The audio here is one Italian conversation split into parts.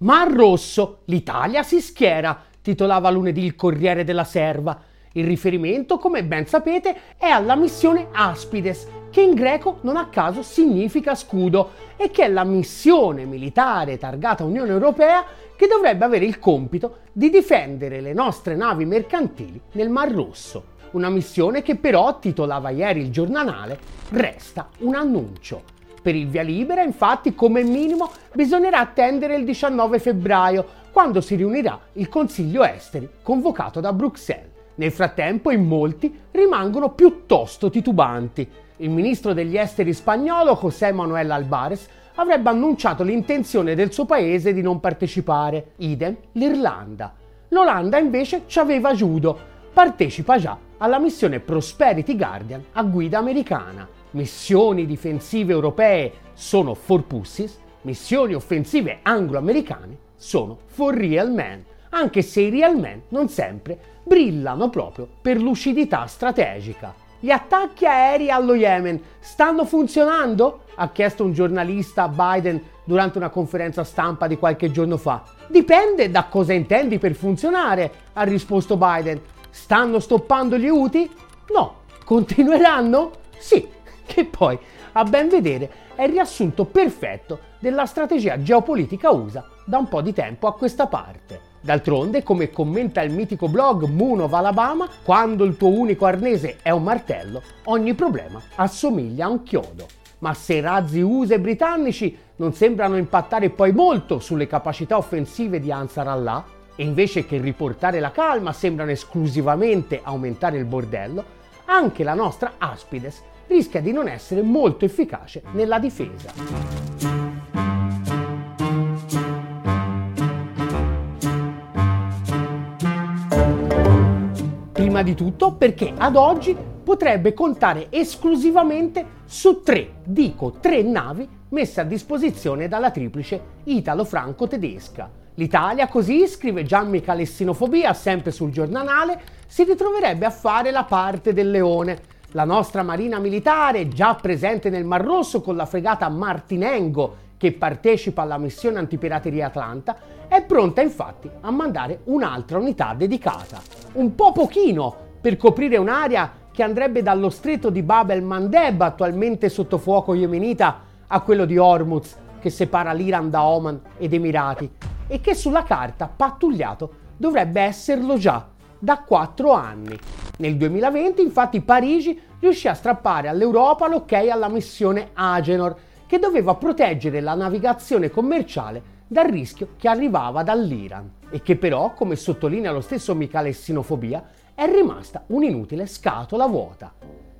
Mar Rosso, l'Italia si schiera, titolava lunedì il Corriere della Serva. Il riferimento, come ben sapete, è alla missione Aspides, che in greco non a caso significa scudo e che è la missione militare targata Unione Europea che dovrebbe avere il compito di difendere le nostre navi mercantili nel Mar Rosso. Una missione che però, titolava ieri il giornale, resta un annuncio. Per il via libera, infatti, come minimo bisognerà attendere il 19 febbraio, quando si riunirà il Consiglio Esteri convocato da Bruxelles. Nel frattempo, in molti rimangono piuttosto titubanti. Il ministro degli esteri spagnolo, José Manuel Albares, avrebbe annunciato l'intenzione del suo paese di non partecipare, idem l'Irlanda. L'Olanda invece ci aveva judo, partecipa già alla missione Prosperity Guardian a guida americana. Missioni difensive europee sono for pussies, missioni offensive anglo-americane sono for real men, anche se i real men non sempre brillano proprio per lucidità strategica. Gli attacchi aerei allo Yemen stanno funzionando? ha chiesto un giornalista a Biden durante una conferenza stampa di qualche giorno fa. Dipende da cosa intendi per funzionare, ha risposto Biden. Stanno stoppando gli UTI? No. Continueranno? Sì, che poi, a ben vedere, è il riassunto perfetto della strategia geopolitica USA da un po' di tempo a questa parte. D'altronde, come commenta il mitico blog Moon of Alabama, quando il tuo unico arnese è un martello, ogni problema assomiglia a un chiodo. Ma se i razzi USA e britannici non sembrano impattare poi molto sulle capacità offensive di Ansar Allah, e invece che riportare la calma sembrano esclusivamente aumentare il bordello, anche la nostra Aspides rischia di non essere molto efficace nella difesa. Prima di tutto perché ad oggi potrebbe contare esclusivamente su tre, dico tre navi messe a disposizione dalla triplice italo-franco-tedesca. L'Italia così, scrive Gianni Calessinofobia sempre sul giornale, si ritroverebbe a fare la parte del leone. La nostra marina militare, già presente nel Mar Rosso con la fregata Martinengo, che partecipa alla missione antipirateria Atlanta, è pronta infatti a mandare un'altra unità dedicata. Un po' pochino per coprire un'area che andrebbe dallo stretto di Bab el Mandeb, attualmente sotto fuoco yemenita, a quello di Hormuz, che separa l'Iran da Oman ed Emirati, e che sulla carta pattugliato dovrebbe esserlo già da quattro anni. Nel 2020 infatti Parigi riuscì a strappare all'Europa l'ok alla missione Agenor, che doveva proteggere la navigazione commerciale dal rischio che arrivava dall'Iran e che però, come sottolinea lo stesso Michele Sinofobia, è rimasta un'inutile scatola vuota.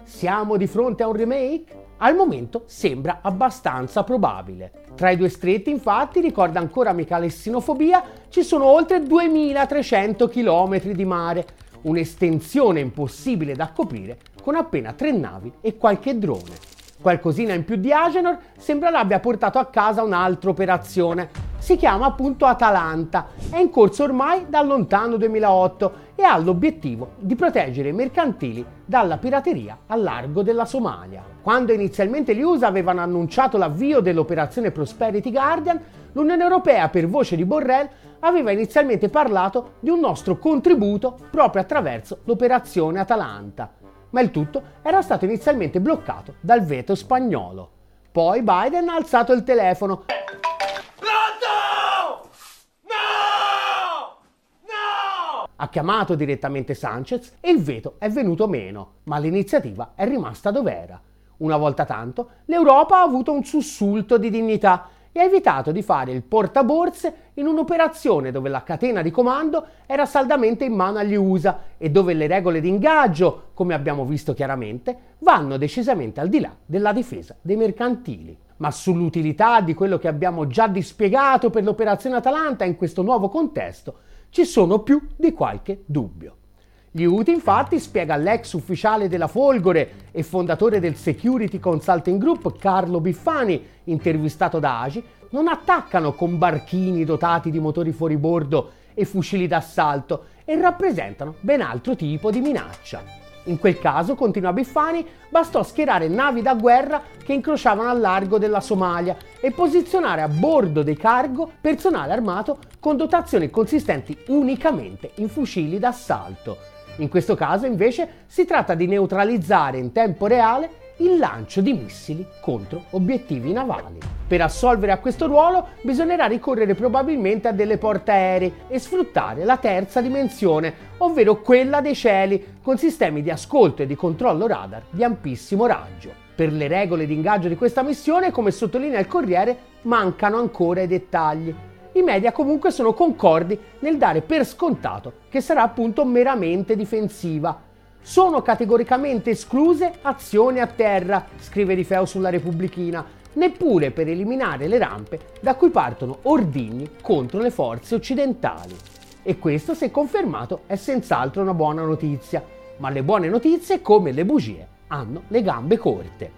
Siamo di fronte a un remake? Al momento sembra abbastanza probabile. Tra i due stretti, infatti, ricorda ancora Michele Sinofobia, ci sono oltre 2300 km di mare, un'estensione impossibile da coprire con appena tre navi e qualche drone. Qualcosina in più di Agenor sembra l'abbia portato a casa un'altra operazione. Si chiama appunto Atalanta, è in corso ormai dal lontano 2008 e ha l'obiettivo di proteggere i mercantili dalla pirateria a largo della Somalia. Quando inizialmente gli USA avevano annunciato l'avvio dell'operazione Prosperity Guardian, l'Unione Europea, per voce di Borrell, aveva inizialmente parlato di un nostro contributo proprio attraverso l'operazione Atalanta ma il tutto era stato inizialmente bloccato dal veto spagnolo. Poi Biden ha alzato il telefono. Pronto! No! No! Ha chiamato direttamente Sanchez e il veto è venuto meno, ma l'iniziativa è rimasta dov'era. Una volta tanto, l'Europa ha avuto un sussulto di dignità e ha evitato di fare il portaborse in un'operazione dove la catena di comando era saldamente in mano agli USA e dove le regole di ingaggio, come abbiamo visto chiaramente, vanno decisamente al di là della difesa dei mercantili. Ma sull'utilità di quello che abbiamo già dispiegato per l'operazione Atalanta in questo nuovo contesto ci sono più di qualche dubbio. Gli UTI infatti, spiega l'ex ufficiale della Folgore e fondatore del Security Consulting Group Carlo Biffani, intervistato da Agi, non attaccano con barchini dotati di motori fuoribordo e fucili d'assalto e rappresentano ben altro tipo di minaccia. In quel caso, continua Biffani, bastò schierare navi da guerra che incrociavano al largo della Somalia e posizionare a bordo dei cargo personale armato con dotazioni consistenti unicamente in fucili d'assalto. In questo caso invece si tratta di neutralizzare in tempo reale il lancio di missili contro obiettivi navali. Per assolvere a questo ruolo bisognerà ricorrere probabilmente a delle portaerei e sfruttare la terza dimensione, ovvero quella dei cieli, con sistemi di ascolto e di controllo radar di ampissimo raggio. Per le regole di ingaggio di questa missione, come sottolinea il Corriere, mancano ancora i dettagli. I media comunque sono concordi nel dare per scontato che sarà appunto meramente difensiva. Sono categoricamente escluse azioni a terra, scrive Di Feo sulla Repubblichina, neppure per eliminare le rampe da cui partono ordigni contro le forze occidentali. E questo, se confermato, è senz'altro una buona notizia. Ma le buone notizie, come le bugie, hanno le gambe corte.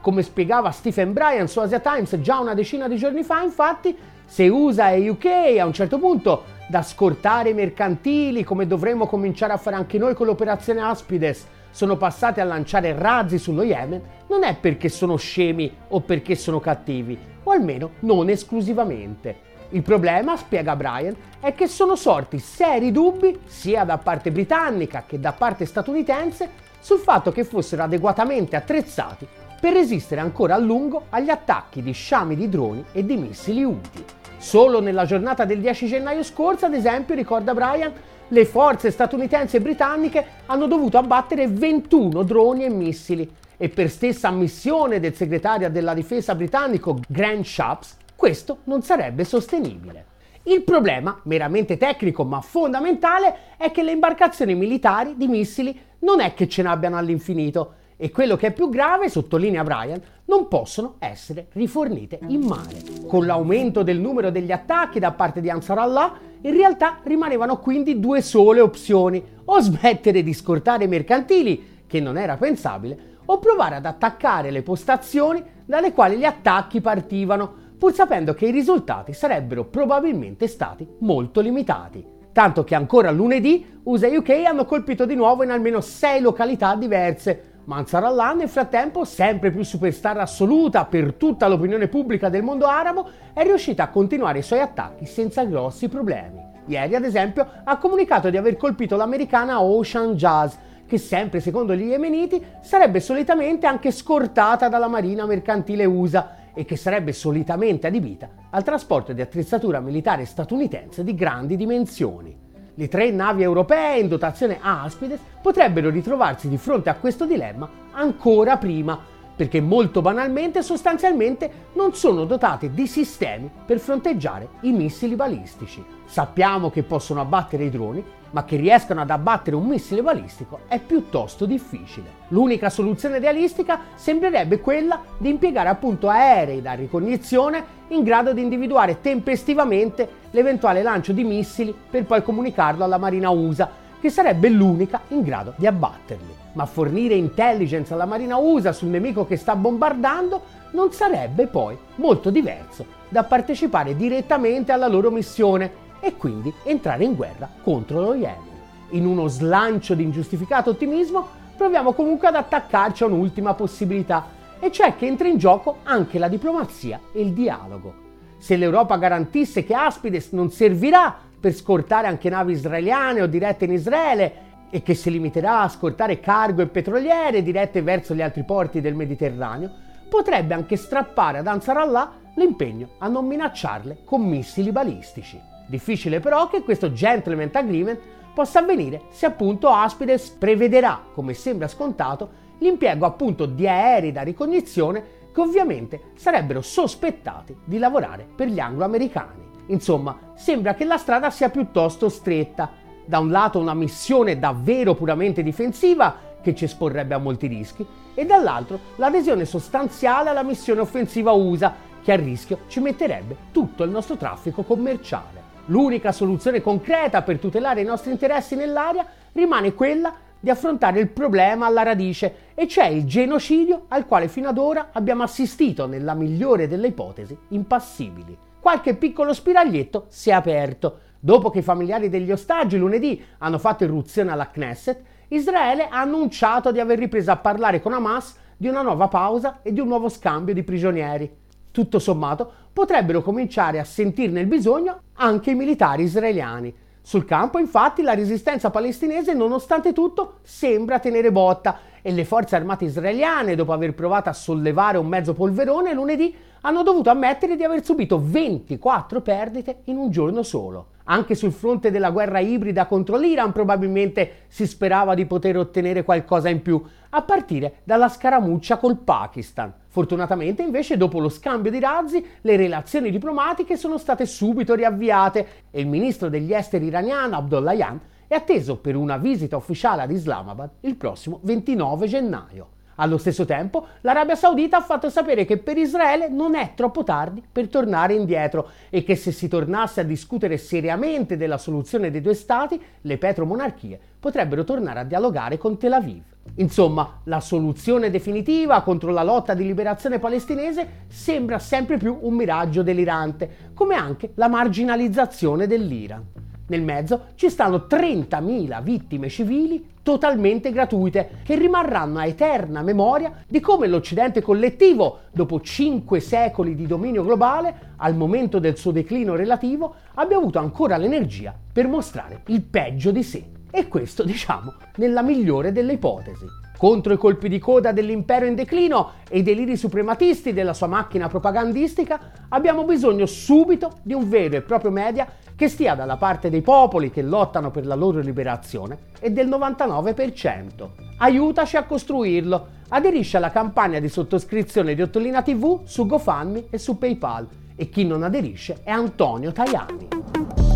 Come spiegava Stephen Bryan su Asia Times già una decina di giorni fa, infatti, se USA e UK a un certo punto da scortare i mercantili come dovremmo cominciare a fare anche noi con l'operazione Aspides sono passati a lanciare razzi sullo Yemen, non è perché sono scemi o perché sono cattivi, o almeno non esclusivamente. Il problema, spiega Brian, è che sono sorti seri dubbi, sia da parte britannica che da parte statunitense, sul fatto che fossero adeguatamente attrezzati per resistere ancora a lungo agli attacchi di sciami di droni e di missili UTI. Solo nella giornata del 10 gennaio scorso, ad esempio, ricorda Brian, le forze statunitensi e britanniche hanno dovuto abbattere 21 droni e missili e per stessa ammissione del segretario della difesa britannico Grant Shapps, questo non sarebbe sostenibile. Il problema, meramente tecnico ma fondamentale, è che le imbarcazioni militari di missili non è che ce n'abbiano all'infinito e quello che è più grave, sottolinea Brian, non possono essere rifornite in mare. Con l'aumento del numero degli attacchi da parte di Ansar Allah, in realtà rimanevano quindi due sole opzioni, o smettere di scortare i mercantili, che non era pensabile, o provare ad attaccare le postazioni dalle quali gli attacchi partivano, pur sapendo che i risultati sarebbero probabilmente stati molto limitati. Tanto che ancora lunedì USA e UK hanno colpito di nuovo in almeno sei località diverse, ma Ansarallah nel frattempo, sempre più superstar assoluta per tutta l'opinione pubblica del mondo arabo, è riuscita a continuare i suoi attacchi senza grossi problemi. Ieri, ad esempio, ha comunicato di aver colpito l'americana Ocean Jazz, che sempre secondo gli yemeniti sarebbe solitamente anche scortata dalla marina mercantile USA e che sarebbe solitamente adibita al trasporto di attrezzatura militare statunitense di grandi dimensioni. Le tre navi europee in dotazione Aspides potrebbero ritrovarsi di fronte a questo dilemma ancora prima, perché molto banalmente sostanzialmente non sono dotate di sistemi per fronteggiare i missili balistici. Sappiamo che possono abbattere i droni, ma che riescano ad abbattere un missile balistico è piuttosto difficile. L'unica soluzione realistica sembrerebbe quella di impiegare appunto aerei da ricognizione in grado di individuare tempestivamente l'eventuale lancio di missili per poi comunicarlo alla Marina USA, che sarebbe l'unica in grado di abbatterli. Ma fornire intelligence alla Marina USA sul nemico che sta bombardando non sarebbe poi molto diverso da partecipare direttamente alla loro missione e quindi entrare in guerra contro lo Yemen. In uno slancio di ingiustificato ottimismo proviamo comunque ad attaccarci a un'ultima possibilità, e cioè che entra in gioco anche la diplomazia e il dialogo. Se l'Europa garantisse che Aspides non servirà per scortare anche navi israeliane o dirette in Israele e che si limiterà a scortare cargo e petroliere dirette verso gli altri porti del Mediterraneo, potrebbe anche strappare ad Ansar Allah l'impegno a non minacciarle con missili balistici. Difficile però che questo gentleman agreement possa avvenire se appunto Aspides prevederà, come sembra scontato, l'impiego appunto di aerei da ricognizione che ovviamente sarebbero sospettati di lavorare per gli anglo-americani. Insomma, sembra che la strada sia piuttosto stretta. Da un lato una missione davvero puramente difensiva che ci esporrebbe a molti rischi e dall'altro l'adesione sostanziale alla missione offensiva USA che a rischio ci metterebbe tutto il nostro traffico commerciale. L'unica soluzione concreta per tutelare i nostri interessi nell'area rimane quella di affrontare il problema alla radice, e cioè il genocidio al quale fino ad ora abbiamo assistito nella migliore delle ipotesi impassibili. Qualche piccolo spiraglietto si è aperto. Dopo che i familiari degli ostaggi lunedì hanno fatto irruzione alla Knesset, Israele ha annunciato di aver ripreso a parlare con Hamas di una nuova pausa e di un nuovo scambio di prigionieri. Tutto sommato, potrebbero cominciare a sentirne il bisogno anche i militari israeliani. Sul campo, infatti, la resistenza palestinese, nonostante tutto, sembra tenere botta e le forze armate israeliane, dopo aver provato a sollevare un mezzo polverone lunedì, hanno dovuto ammettere di aver subito 24 perdite in un giorno solo. Anche sul fronte della guerra ibrida contro l'Iran probabilmente si sperava di poter ottenere qualcosa in più, a partire dalla scaramuccia col Pakistan. Fortunatamente invece dopo lo scambio di razzi le relazioni diplomatiche sono state subito riavviate e il ministro degli esteri iraniano Abdollahian è atteso per una visita ufficiale ad Islamabad il prossimo 29 gennaio. Allo stesso tempo, l'Arabia Saudita ha fatto sapere che per Israele non è troppo tardi per tornare indietro e che se si tornasse a discutere seriamente della soluzione dei due stati, le petromonarchie potrebbero tornare a dialogare con Tel Aviv. Insomma, la soluzione definitiva contro la lotta di liberazione palestinese sembra sempre più un miraggio delirante, come anche la marginalizzazione dell'Iran. Nel mezzo ci stanno 30.000 vittime civili totalmente gratuite che rimarranno a eterna memoria di come l'Occidente collettivo, dopo cinque secoli di dominio globale, al momento del suo declino relativo, abbia avuto ancora l'energia per mostrare il peggio di sé. E questo, diciamo, nella migliore delle ipotesi. Contro i colpi di coda dell'impero in declino e i deliri suprematisti della sua macchina propagandistica, abbiamo bisogno subito di un vero e proprio media che stia dalla parte dei popoli che lottano per la loro liberazione e del 99%. Aiutaci a costruirlo. Aderisci alla campagna di sottoscrizione di Ottolina TV su GoFundMe e su PayPal. E chi non aderisce è Antonio Tajani.